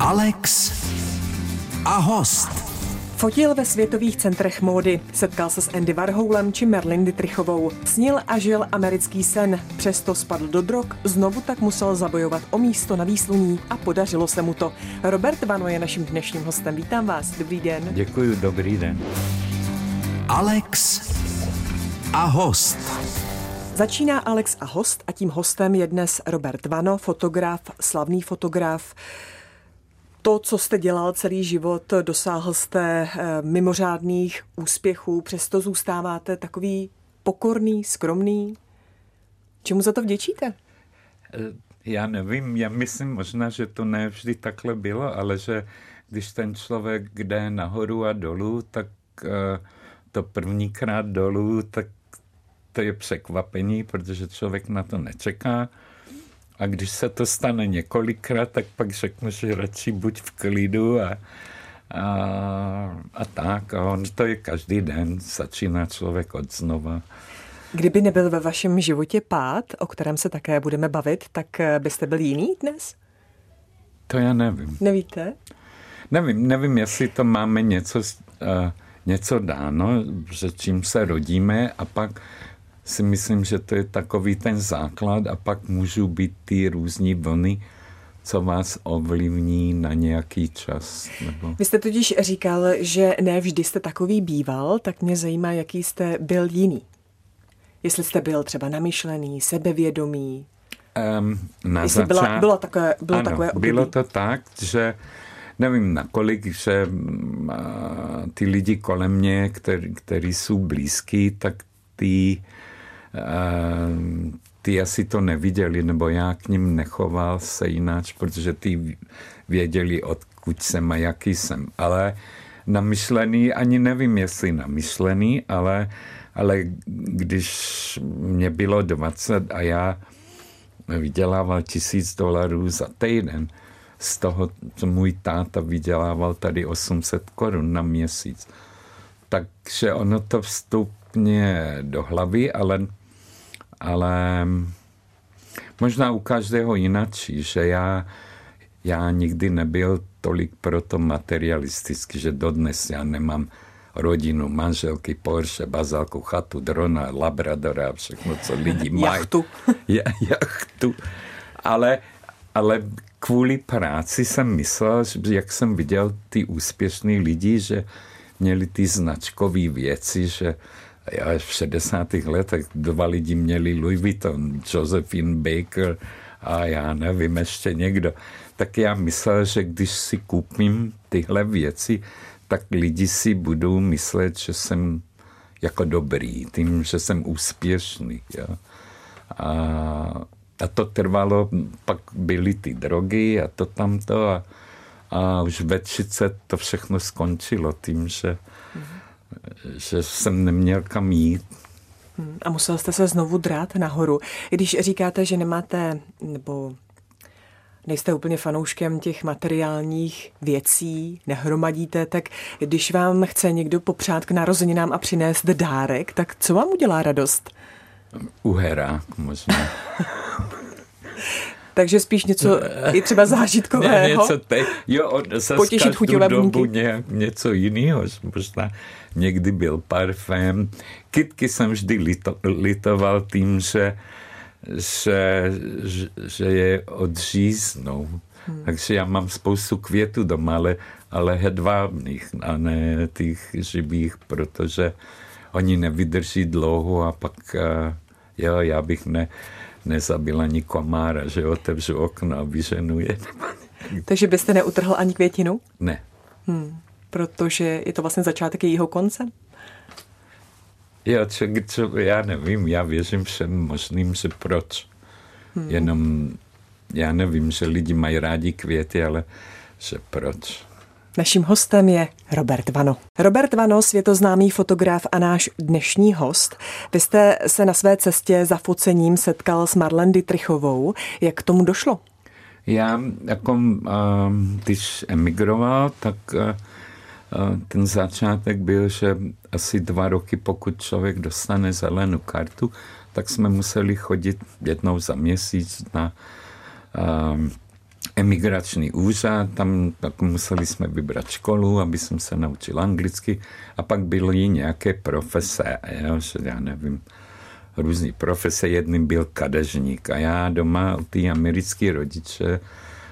Alex a host. Fotil ve světových centrech módy, setkal se s Andy Warholem či Merlin Dietrichovou. Snil a žil americký sen, přesto spadl do drog, znovu tak musel zabojovat o místo na výsluní a podařilo se mu to. Robert Vano je naším dnešním hostem. Vítám vás, dobrý den. Děkuji, dobrý den. Alex a host. Začíná Alex a host a tím hostem je dnes Robert Vano, fotograf, slavný fotograf. To, co jste dělal celý život, dosáhl jste eh, mimořádných úspěchů, přesto zůstáváte takový pokorný, skromný. Čemu za to vděčíte? Eh, já nevím, já myslím možná, že to ne vždy takhle bylo, ale že když ten člověk jde nahoru a dolů, tak eh, to prvníkrát dolů, tak to je překvapení, protože člověk na to nečeká. A když se to stane několikrát, tak pak řeknu, že radši buď v klidu a, a, a tak. A on to je každý den, začíná člověk od znova. Kdyby nebyl ve vašem životě pád, o kterém se také budeme bavit, tak byste byl jiný dnes? To já nevím. Nevíte? Nevím, nevím, jestli to máme něco, uh, něco dáno, že čím se rodíme a pak si myslím, že to je takový ten základ a pak můžou být ty různí vlny, co vás ovlivní na nějaký čas. Nebo... Vy jste totiž říkal, že ne vždy jste takový býval, tak mě zajímá, jaký jste byl jiný. Jestli jste byl třeba namyšlený, sebevědomý. Um, na Jestli začát... byla, bylo takové, bylo ano, takové období. bylo to tak, že nevím nakolik, že uh, ty lidi kolem mě, který, který jsou blízký, tak ty ty asi to neviděli, nebo já k ním nechoval se jináč, protože ty věděli, odkud jsem a jaký jsem. Ale namyšlený, ani nevím, jestli namyšlený, ale, ale když mě bylo 20 a já vydělával tisíc dolarů za týden, z toho, můj táta vydělával tady 800 korun na měsíc. Takže ono to vstupně do hlavy, ale ale možná u každého jinačí, že já, já nikdy nebyl tolik proto materialistický, že dodnes já nemám rodinu, manželky, Porsche, bazálku, chatu, drona, labradora a všechno, co lidi mají. Jachtu. Ja, jachtu. Ale, ale kvůli práci jsem myslel, že jak jsem viděl ty úspěšní lidi, že měli ty značkové věci, že já v 60. letech dva lidi měli Louis Vuitton, Josephine Baker a já nevím, ještě někdo. Tak já myslel, že když si koupím tyhle věci, tak lidi si budou myslet, že jsem jako dobrý, tím, že jsem úspěšný. Jo. A, a to trvalo, pak byly ty drogy a to tamto a, a už ve 30 to všechno skončilo tím, že že jsem neměl kam jít. Hmm, a musel jste se znovu drát nahoru. Když říkáte, že nemáte, nebo nejste úplně fanouškem těch materiálních věcí, nehromadíte, tak když vám chce někdo popřát k narozeninám a přinést dárek, tak co vám udělá radost? Uherák možná. Takže spíš něco i třeba zážitkového. Ne, něco te, jo, on Potěšit chuťové dobu nějak, něco jiného. Možná někdy byl parfém. Kytky jsem vždy lito, litoval tím, že, že, že je odříznou. Hmm. Takže já mám spoustu květů doma, ale, ale hedvábných a ne těch živých, protože oni nevydrží dlouho a pak jo, já bych ne, nezabila ani komára, že otevřu okno a vyženu je. Takže byste neutrhl ani květinu? Ne. Hmm, protože je to vlastně začátek jejího konce? Jo, co, co, já nevím, já věřím všem možným, že proč. Hmm. Jenom já nevím, že lidi mají rádi květy, ale že proč. Naším hostem je Robert Vano. Robert Vano, světoznámý fotograf a náš dnešní host. Vy jste se na své cestě za focením setkal s Marlen Dietrichovou. Jak k tomu došlo? Já, jako, když emigroval, tak ten začátek byl, že asi dva roky, pokud člověk dostane zelenou kartu, tak jsme museli chodit jednou za měsíc na emigrační úřad, tam tak museli jsme vybrat školu, aby jsem se naučil anglicky a pak byly nějaké profese, jo, že já nevím, různý profese, jedním byl kadežník a já doma u té americké rodiče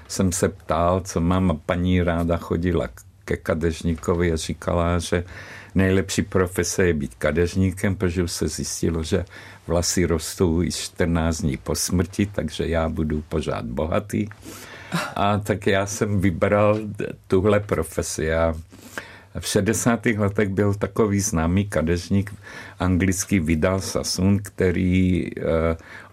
jsem se ptal, co mám a paní ráda chodila ke kadežníkovi a říkala, že nejlepší profese je být kadeřníkem, protože už se zjistilo, že vlasy rostou i 14 dní po smrti, takže já budu pořád bohatý. A tak já jsem vybral tuhle profesi. A v 60. letech byl takový známý kadeřník anglický Vidal Sassoon, který uh,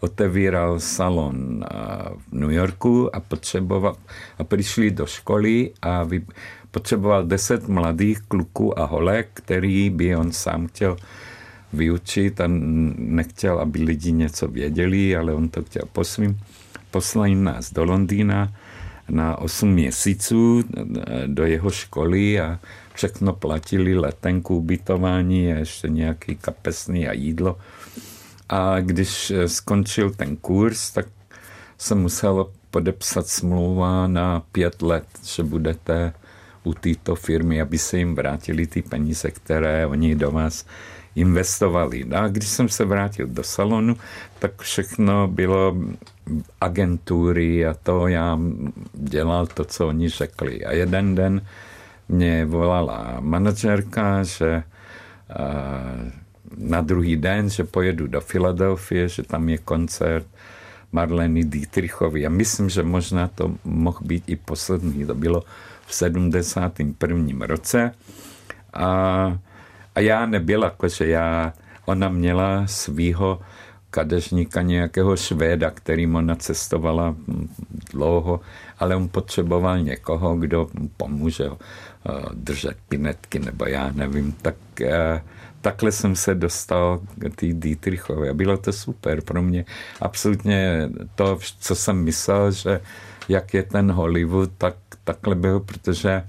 otevíral salon uh, v New Yorku a potřeboval a přišli do školy a vy, potřeboval deset mladých kluků a holek, který by on sám chtěl vyučit a nechtěl, aby lidi něco věděli, ale on to chtěl po svým. Poslal nás do Londýna na 8 měsíců do jeho školy a všechno platili, letenku, ubytování a ještě nějaký kapesný a jídlo. A když skončil ten kurz, tak jsem musel podepsat smlouva na pět let, že budete u této firmy, aby se jim vrátili ty peníze, které oni do vás investovali. No a když jsem se vrátil do salonu, tak všechno bylo agentury a to já dělal to, co oni řekli. A jeden den mě volala manažerka, že na druhý den, že pojedu do Filadelfie, že tam je koncert Marleny Dietrichovi. A myslím, že možná to mohl být i poslední. To bylo v 71. roce. A, a já nebyl jakože já, ona měla svýho kadeřníka nějakého švéda, kterým ona cestovala dlouho, ale on potřeboval někoho, kdo pomůže eh, držet pinetky, nebo já nevím, tak eh, takhle jsem se dostal k té Dietrichové bylo to super pro mě. Absolutně to, co jsem myslel, že jak je ten Hollywood, tak takhle byl, protože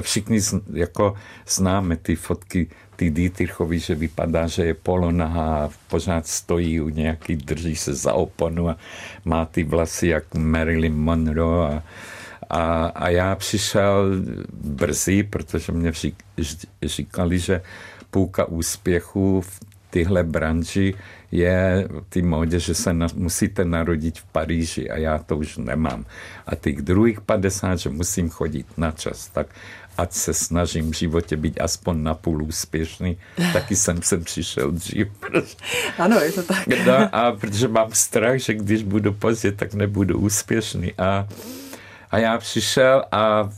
všichni jako známe ty fotky ty Dietrichovi, že vypadá, že je polonahá a pořád stojí u nějaký, drží se za oponu a má ty vlasy jak Marilyn Monroe a, a, a já přišel brzy, protože mě říkali, že půlka úspěchu v tyhle branži je ty módě, že se na, musíte narodit v Paríži a já to už nemám. A těch druhých 50, že musím chodit na čas, tak ať se snažím v životě být aspoň napůl úspěšný, taky jsem sem přišel dřív. Ano, je to tak. No, a protože mám strach, že když budu pozdě, tak nebudu úspěšný. A, a já přišel a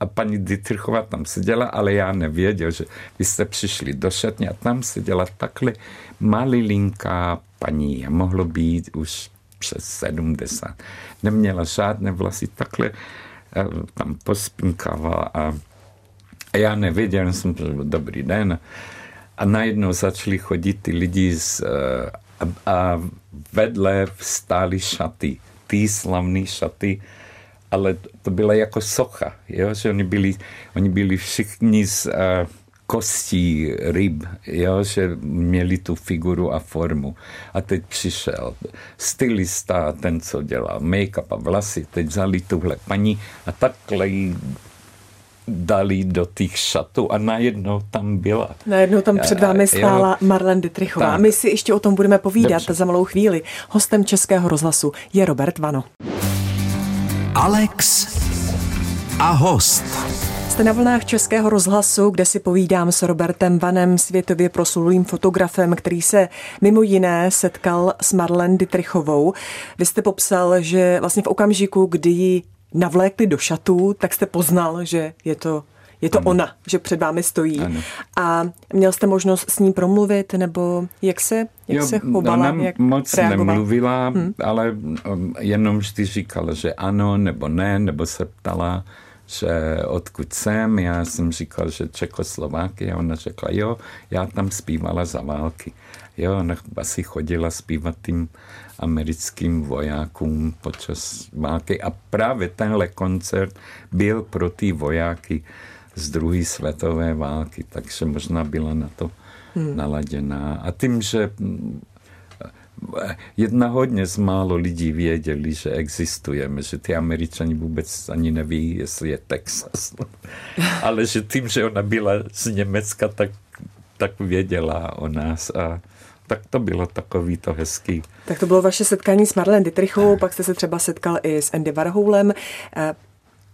a paní Dietrichová tam seděla, ale já nevěděl, že vy jste přišli do šatně a tam seděla takhle malilinká paní a mohlo být už přes 70. Neměla žádné vlasy, takhle eh, tam pospinkávala a, a já nevěděl, jsem řekl, dobrý den. A najednou začali chodit ty lidi z, eh, a, a vedle stály šaty, ty slavné šaty, ale to byla jako socha, jo? že oni byli, oni byli všichni z uh, kostí ryb, jo? že měli tu figuru a formu. A teď přišel stylista, ten, co dělal make-up a vlasy, teď vzali tuhle paní a takhle jí dali do těch šatů a najednou tam byla. Najednou tam před vámi stála Marlene Dietrichová. My si ještě o tom budeme povídat Dobře. za malou chvíli. Hostem Českého rozhlasu je Robert Vano. Alex a host. Jste na vlnách Českého rozhlasu, kde si povídám s Robertem Vanem, světově proslulým fotografem, který se mimo jiné setkal s Marlene Dietrichovou. Vy jste popsal, že vlastně v okamžiku, kdy ji navlékli do šatů, tak jste poznal, že je to je to ano. ona, že před vámi stojí. Ano. A měl jste možnost s ní promluvit, nebo jak se, jak jo, se chovala, ona jak moc reagovala? nemluvila, hmm. ale um, jenom vždy říkala, že ano, nebo ne, nebo se ptala, že odkud jsem, já jsem říkal, že Čekoslováky, a ona řekla, jo, já tam zpívala za války. Jo, ona asi chodila zpívat tím americkým vojákům počas války a právě tenhle koncert byl pro ty vojáky z druhé světové války, takže možná byla na to hmm. naladěná. A tím, že jedna hodně z málo lidí věděli, že existujeme, že ty američani vůbec ani neví, jestli je Texas. Ale že tím, že ona byla z Německa, tak, tak věděla o nás a tak to bylo takový to hezký. Tak to bylo vaše setkání s Marlene Dietrichovou, pak jste se třeba setkal i s Andy Warholem.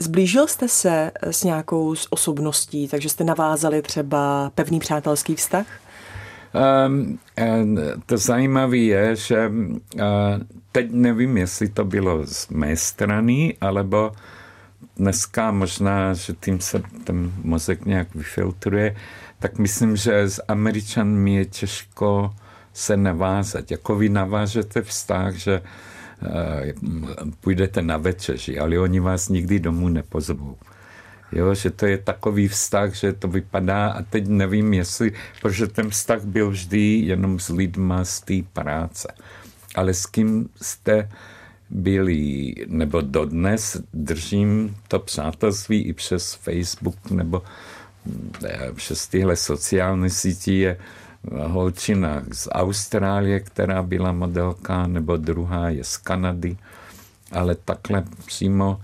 Eh, zblížil jste se s nějakou z osobností, takže jste navázali třeba pevný přátelský vztah? Um, to zajímavé je, že uh, teď nevím, jestli to bylo z mé strany, alebo dneska možná, že tím se ten mozek nějak vyfiltruje, tak myslím, že s Američanmi je těžko se navázat. Jako vy navážete vztah, že uh, půjdete na večeři, ale oni vás nikdy domů nepozvou. Jo, že to je takový vztah, že to vypadá a teď nevím, jestli, protože ten vztah byl vždy jenom s lidma z té práce. Ale s kým jste byli, nebo dodnes držím to přátelství i přes Facebook nebo eh, přes tyhle sociální sítě holčina z Austrálie, která byla modelka, nebo druhá je z Kanady, ale takhle přímo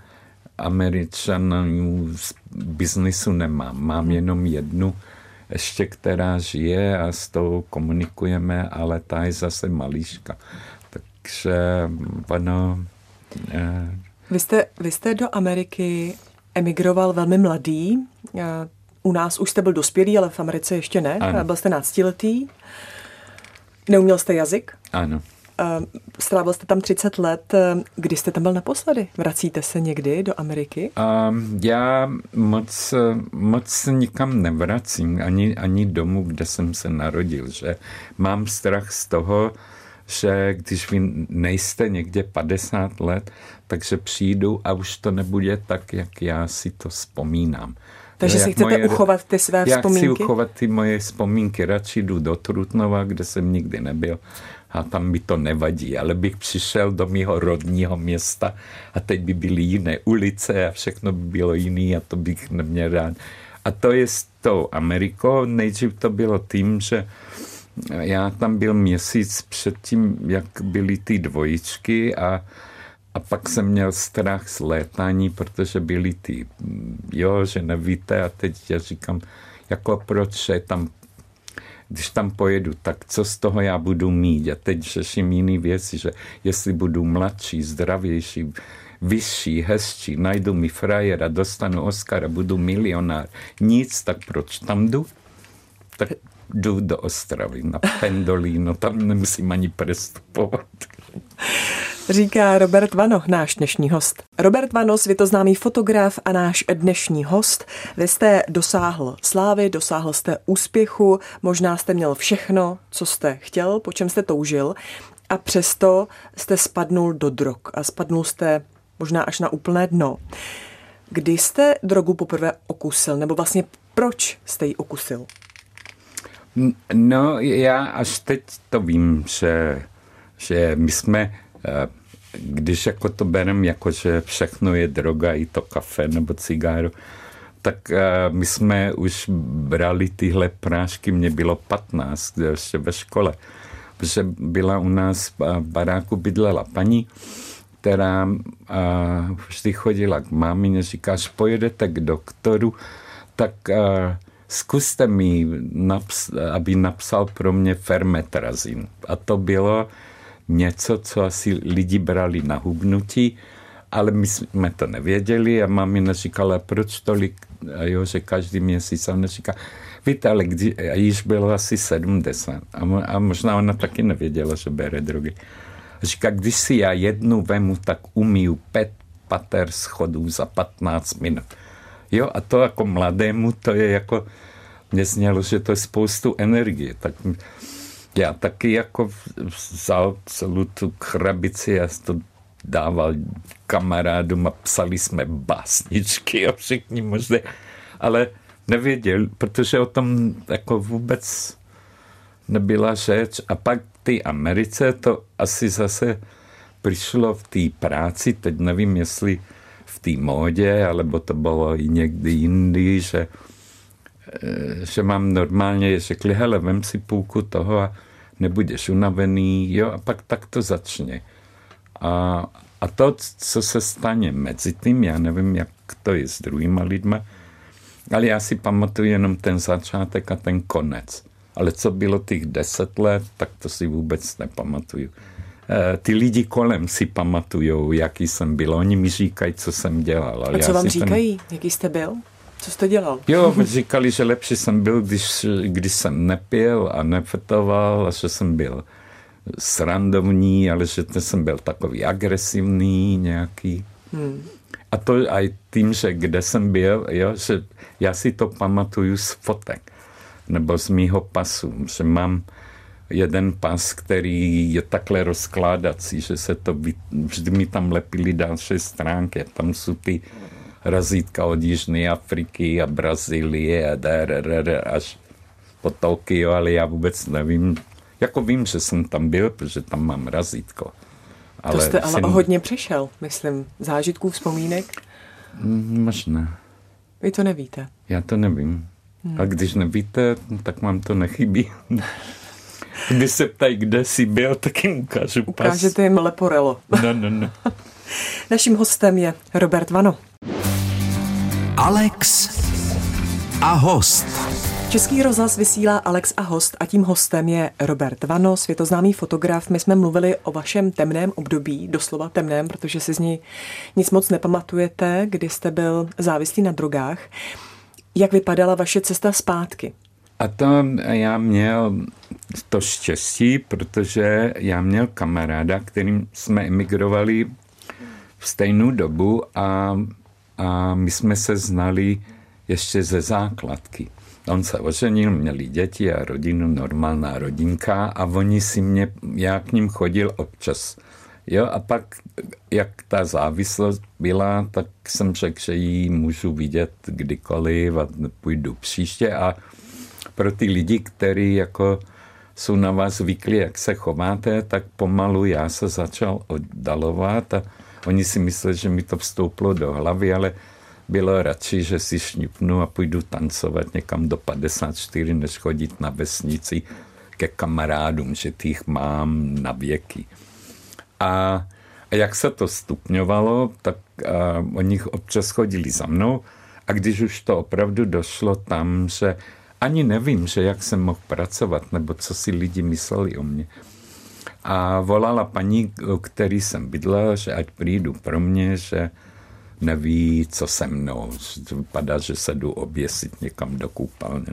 Američanů z biznisu nemám. Mám jenom jednu ještě, která žije a s tou komunikujeme, ale ta je zase malíška. Takže ono... Eh... Vy, jste, vy jste do Ameriky emigroval velmi mladý. U nás už jste byl dospělý, ale v Americe ještě ne. Ano. Byl jste náctiletý. Neuměl jste jazyk? Ano. Strávil jste tam 30 let. Kdy jste tam byl naposledy? Vracíte se někdy do Ameriky? Um, já moc, moc se nikam nevracím, ani, ani domů, kde jsem se narodil. Že mám strach z toho, že když vy nejste někde 50 let, takže přijdu a už to nebude tak, jak já si to vzpomínám. Takže si chcete moje, uchovat ty své já vzpomínky? Já chci uchovat ty moje vzpomínky. Radši jdu do Trutnova, kde jsem nikdy nebyl a tam mi to nevadí, ale bych přišel do mého rodního města a teď by byly jiné ulice a všechno by bylo jiný a to bych neměl rád. A to je s tou Amerikou. Nejdřív to bylo tím, že já tam byl měsíc předtím, jak byly ty dvojičky a a pak jsem měl strach z létání, protože byly ty, jo, že nevíte a teď já říkám, jako proč je tam když tam pojedu, tak co z toho já budu mít? A teď řeším jiný věci, že jestli budu mladší, zdravější, vyšší, hezčí, najdu mi frajera, dostanu Oscara, budu milionár. Nic, tak proč tam jdu? Tak jdu do Ostravy, na Pendolino, tam nemusím ani prestupovat říká Robert Vano, náš dnešní host. Robert Vano, světoznámý fotograf a náš dnešní host. Vy jste dosáhl slávy, dosáhl jste úspěchu, možná jste měl všechno, co jste chtěl, po čem jste toužil a přesto jste spadnul do drog a spadnul jste možná až na úplné dno. Kdy jste drogu poprvé okusil, nebo vlastně proč jste ji okusil? No, já až teď to vím, že, že my jsme když jako to berem, jako že všechno je droga, i to kafe nebo cigáro, tak uh, my jsme už brali tyhle prášky, mě bylo 15 ještě ve škole, protože byla u nás v baráku bydlela paní, která vždy chodila k mámině, říká, až pojedete k doktoru, tak zkuste mi, aby napsal pro mě fermetrazin. A to bylo něco, co asi lidi brali na hubnutí, ale my jsme to nevěděli a mamina říkala, proč tolik, a jo, že každý měsíc a ona říká, víte, ale kdy, a již bylo asi 70 a, a možná ona taky nevěděla, že bere drogy. A říká, když si já jednu vemu, tak umiju pet pater schodů za 15 minut. Jo, a to jako mladému, to je jako, mě znělo, že to je spoustu energie. Tak já taky jako vzal celou tu krabici a to dával kamarádům a psali jsme básničky a všichni možné, ale nevěděl, protože o tom jako vůbec nebyla řeč. A pak ty Americe to asi zase přišlo v té práci, teď nevím, jestli v té módě, alebo to bylo i někdy jindy, že, eh, že mám normálně řekli, hele, vem si půlku toho a nebudeš unavený, jo, a pak tak to začne. A, a to, co se stane mezi tím, já nevím, jak to je s druhýma lidma, ale já si pamatuju jenom ten začátek a ten konec. Ale co bylo těch deset let, tak to si vůbec nepamatuju. E, ty lidi kolem si pamatujou, jaký jsem byl. Oni mi říkají, co jsem dělal. Ale a co vám říkají? Ten... Jaký jste byl? Co jste dělal? Jo, říkali, že lepší jsem byl, když, když jsem nepil a nefetoval a že jsem byl srandovní, ale že jsem byl takový agresivní nějaký. Hmm. A to aj tím, že kde jsem byl, jo, že já si to pamatuju z fotek nebo z mýho pasu, že mám jeden pas, který je takhle rozkládací, že se to, vždy mi tam lepili další stránky, tam jsou ty razítka od Jižní Afriky a Brazílie a DRR až po Tokio, ale já vůbec nevím, jako vím, že jsem tam byl, protože tam mám razítko. Ale to jste ale jsem... hodně přešel, myslím, zážitků, vzpomínek? Mm, možná. Vy to nevíte? Já to nevím. Hmm. A když nevíte, tak vám to nechybí. Když se ptají, kde jsi byl, tak jim ukážu pas. Ukážete jim Leporello. No, no, no. Naším hostem je Robert Vano. Alex a host. Český rozhlas vysílá Alex a host a tím hostem je Robert Vano, světoznámý fotograf. My jsme mluvili o vašem temném období, doslova temném, protože si z ní nic moc nepamatujete, kdy jste byl závislý na drogách. Jak vypadala vaše cesta zpátky? A to já měl to štěstí, protože já měl kamaráda, kterým jsme emigrovali v stejnou dobu a, a my jsme se znali ještě ze základky. On se oženil, měli děti a rodinu, normálná rodinka a oni si mě, já k ním chodil občas. Jo, a pak, jak ta závislost byla, tak jsem řekl, že ji můžu vidět kdykoliv a půjdu příště a pro ty lidi, kteří jako jsou na vás zvyklí, jak se chováte, tak pomalu já se začal oddalovat a oni si mysleli, že mi to vstoupilo do hlavy, ale bylo radši, že si šňupnu a půjdu tancovat někam do 54, než chodit na vesnici ke kamarádům, že těch mám na věky. A, a jak se to stupňovalo, tak a, oni občas chodili za mnou a když už to opravdu došlo tam, že ani nevím, že jak jsem mohl pracovat, nebo co si lidi mysleli o mě. A volala paní, který jsem bydlel, že ať přijdu pro mě, že neví, co se mnou. Vypadá, že se jdu oběsit někam do koupelny.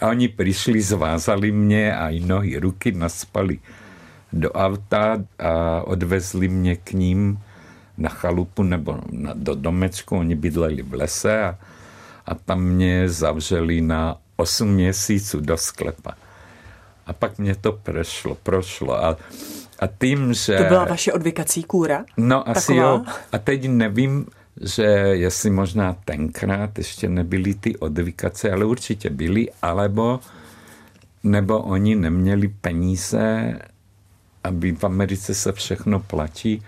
A oni přišli, zvázali mě a i nohy, ruky naspali do auta a odvezli mě k ním na chalupu nebo na, do domečku. Oni bydleli v lese a, a tam mě zavřeli na 8 měsíců do sklepa. A pak mě to prošlo, prošlo. A, a tím, že... To byla vaše odvykací kůra? No asi Taková? jo. A teď nevím, že jestli možná tenkrát ještě nebyly ty odvykace, ale určitě byly, alebo nebo oni neměli peníze, aby v Americe se všechno platí.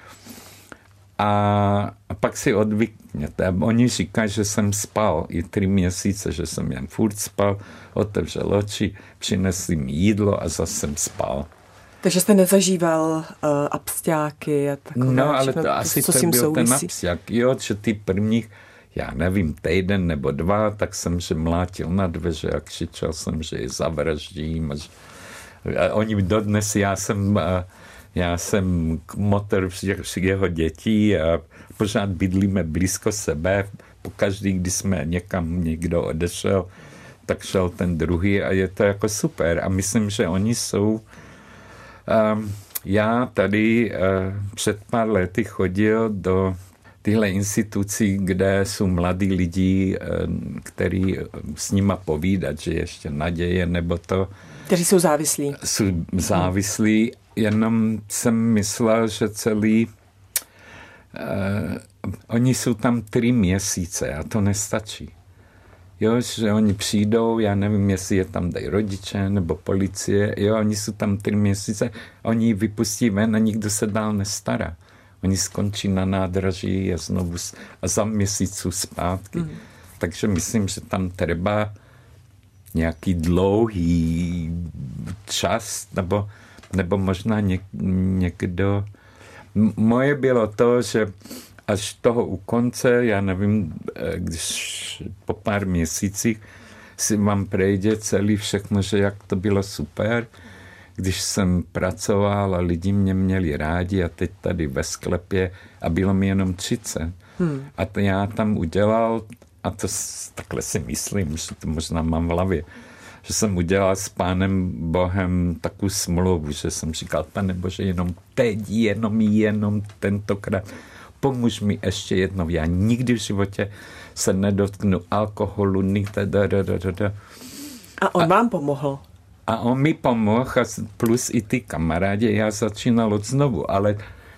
A, pak si odvykněte. Oni říkají, že jsem spal i tři měsíce, že jsem jen furt spal, otevřel oči, přinesli mi jídlo a zase jsem spal. Takže jste nezažíval uh, absťáky a takové No, ale to asi co to byl souvisí. ten absťák. Jo, že ty prvních, já nevím, týden nebo dva, tak jsem že mlátil na dveře a křičel jsem, že je zavraždím. A, že, a oni dodnes, já jsem, uh, já jsem motor jeho dětí a pořád bydlíme blízko sebe. Pokaždý, když jsme někam někdo odešel, tak šel ten druhý a je to jako super. A myslím, že oni jsou Um, já tady uh, před pár lety chodil do tyhle institucí, kde jsou mladí lidi, uh, který s nima povídat, že ještě naděje nebo to. Kteří jsou závislí. Jsou závislí, jenom jsem myslel, že celý uh, oni jsou tam tři měsíce a to nestačí. Jo, že oni přijdou, já nevím, jestli je tam dají rodiče nebo policie, jo, oni jsou tam tři měsíce, oni vypustí ven a nikdo se dál nestará. Oni skončí na nádraží a znovu a za měsíců zpátky. Mm. Takže myslím, že tam třeba nějaký dlouhý čas, nebo, nebo možná něk, někdo. Moje bylo to, že až toho u konce, já nevím, eh, když po pár měsících si vám prejde celý všechno, že jak to bylo super, když jsem pracoval a lidi mě měli rádi a teď tady ve sklepě a bylo mi jenom 30. Hmm. A to já tam udělal, a to takhle si myslím, že to možná mám v hlavě, že jsem udělal s pánem Bohem takovou smlouvu, že jsem říkal, pane Bože, jenom teď, jenom, jenom tentokrát, pomůž mi ještě jednou, já nikdy v životě se nedotknu alkoholu, A on a, vám pomohl? A on mi pomohl, plus i ty kamarádi, já začínal od znovu, ale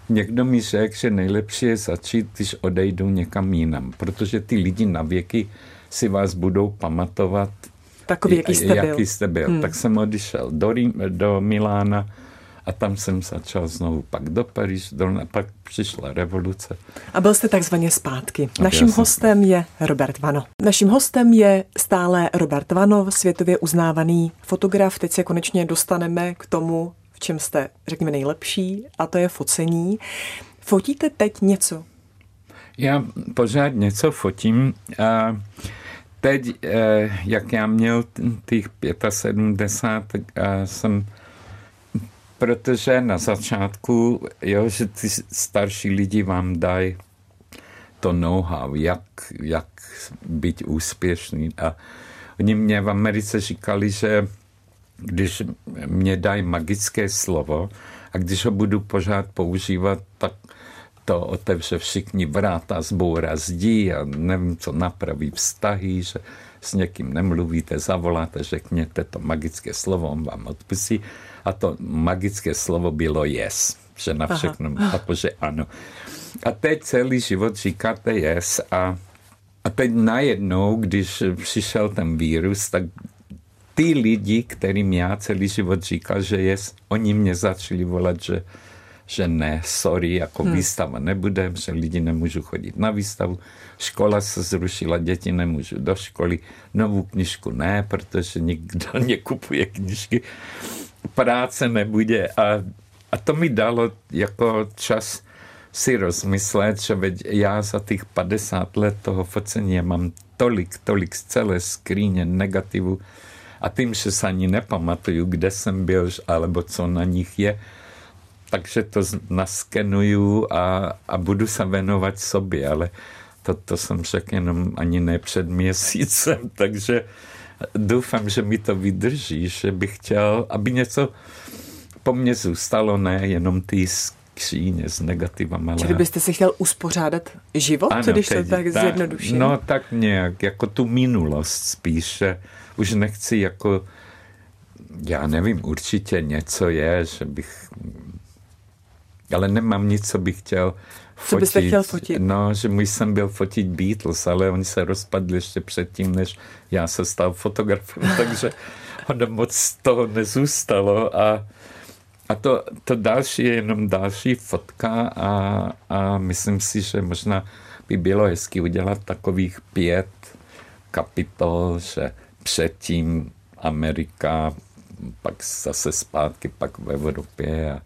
někdo mi řekl, že nejlepší je začít, když odejdu někam jinam, protože ty lidi na věky si vás budou pamatovat, Takový, jaký jste jaký byl. Jste byl. Hmm. Tak jsem odešel do, Rím, do Milána a tam jsem začal znovu pak do Paříž, do, pak přišla revoluce. A byl jste takzvaně zpátky. A Naším jsem... hostem je Robert Vano. Naším hostem je stále Robert Vano, světově uznávaný fotograf. Teď se konečně dostaneme k tomu, v čem jste, řekněme, nejlepší, a to je focení. Fotíte teď něco? Já pořád něco fotím. A teď, eh, jak já měl těch 75, tak jsem protože na začátku, jo, že ty starší lidi vám dají to know-how, jak, jak být úspěšný. A oni mě v Americe říkali, že když mě dají magické slovo a když ho budu pořád používat, tak to otevře všichni vráta, zboura zdí a nevím, co napraví vztahy, že s někým nemluvíte, zavoláte, řekněte to magické slovo, on vám odpustí. A to magické slovo bylo yes, že na všechno, jakože ano. A teď celý život říkáte yes a, a teď najednou, když přišel ten vírus, tak ty lidi, kterým já celý život říkal, že yes, oni mě začali volat, že že ne, sorry, jako hmm. výstava nebude, že lidi nemůžu chodit na výstavu, škola se zrušila, děti nemůžu do školy, novou knižku ne, protože nikdo nekupuje knižky, práce nebude a, a to mi dalo jako čas si rozmyslet, že veď já za těch 50 let toho focení mám tolik, tolik z celé skříně negativu a tím, že se ani nepamatuju, kde jsem byl, alebo co na nich je, takže to naskenuju a, a budu se věnovat sobě, ale to, to jsem řekl jenom ani ne před měsícem, takže doufám, že mi to vydrží, že bych chtěl, aby něco po mně zůstalo, ne jenom ty skříně s negativama. Čili byste si chtěl uspořádat život, ano, když teď, to tak ta, zjednoduším? No tak nějak, jako tu minulost spíše. Už nechci jako, já nevím, určitě něco je, že bych ale nemám nic, co bych chtěl fotit. Co byste chtěl fotit? No, že můj jsem byl fotit Beatles, ale oni se rozpadli ještě předtím, než já se stal fotografem, takže ono moc z toho nezůstalo a a to, to další je jenom další fotka a, a myslím si, že možná by bylo hezky udělat takových pět kapitol, že předtím Amerika, pak zase zpátky, pak v Evropě a,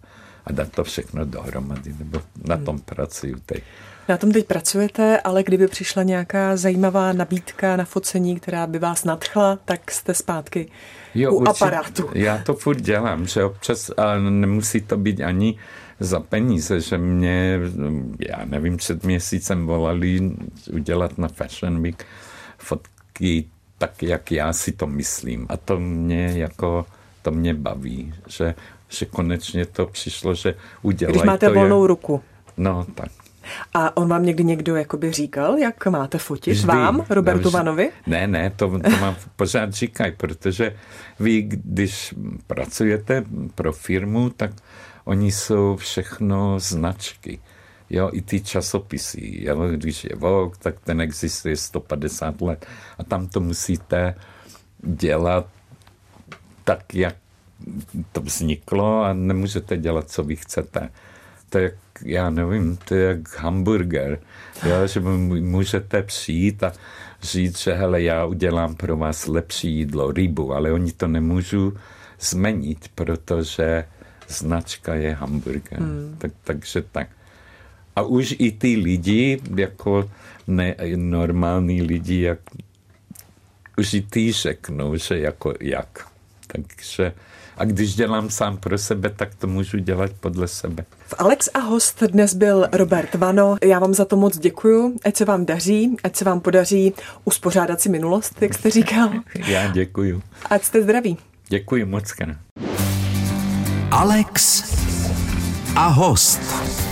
a dát to všechno dohromady, nebo na tom pracuju teď. Na tom teď pracujete, ale kdyby přišla nějaká zajímavá nabídka na focení, která by vás nadchla, tak jste zpátky jo, u určitě, aparátu. Já to furt dělám, že občas a nemusí to být ani za peníze, že mě, já nevím, před měsícem volali udělat na Fashion Week fotky tak, jak já si to myslím. A to mě jako, to mě baví, že že konečně to přišlo, že udělají Když máte to volnou je... ruku. No, tak. A on vám někdy někdo jakoby říkal, jak máte fotit? Vždy. Vám, Robertu vždy. Vanovi? Ne, ne, to, to vám pořád říkají, protože vy, když pracujete pro firmu, tak oni jsou všechno značky. Jo, i ty časopisy. Jo, když je Vogue, tak ten existuje 150 let a tam to musíte dělat tak, jak to vzniklo a nemůžete dělat, co vy chcete. To je já nevím, to je jak hamburger, jo, že můžete přijít a říct, že hele, já udělám pro vás lepší jídlo, rybu, ale oni to nemůžu změnit, protože značka je hamburger. Hmm. Tak, takže tak. A už i ty lidi, jako ne, normální lidi, jak, už i ty řeknou, že jako jak. Takže a když dělám sám pro sebe, tak to můžu dělat podle sebe. V Alex a host dnes byl Robert Vano. Já vám za to moc děkuju. Ať se vám daří, ať se vám podaří uspořádat si minulost, jak jste říkal. Já děkuju. Ať jste zdraví. Děkuji moc. Alex a host.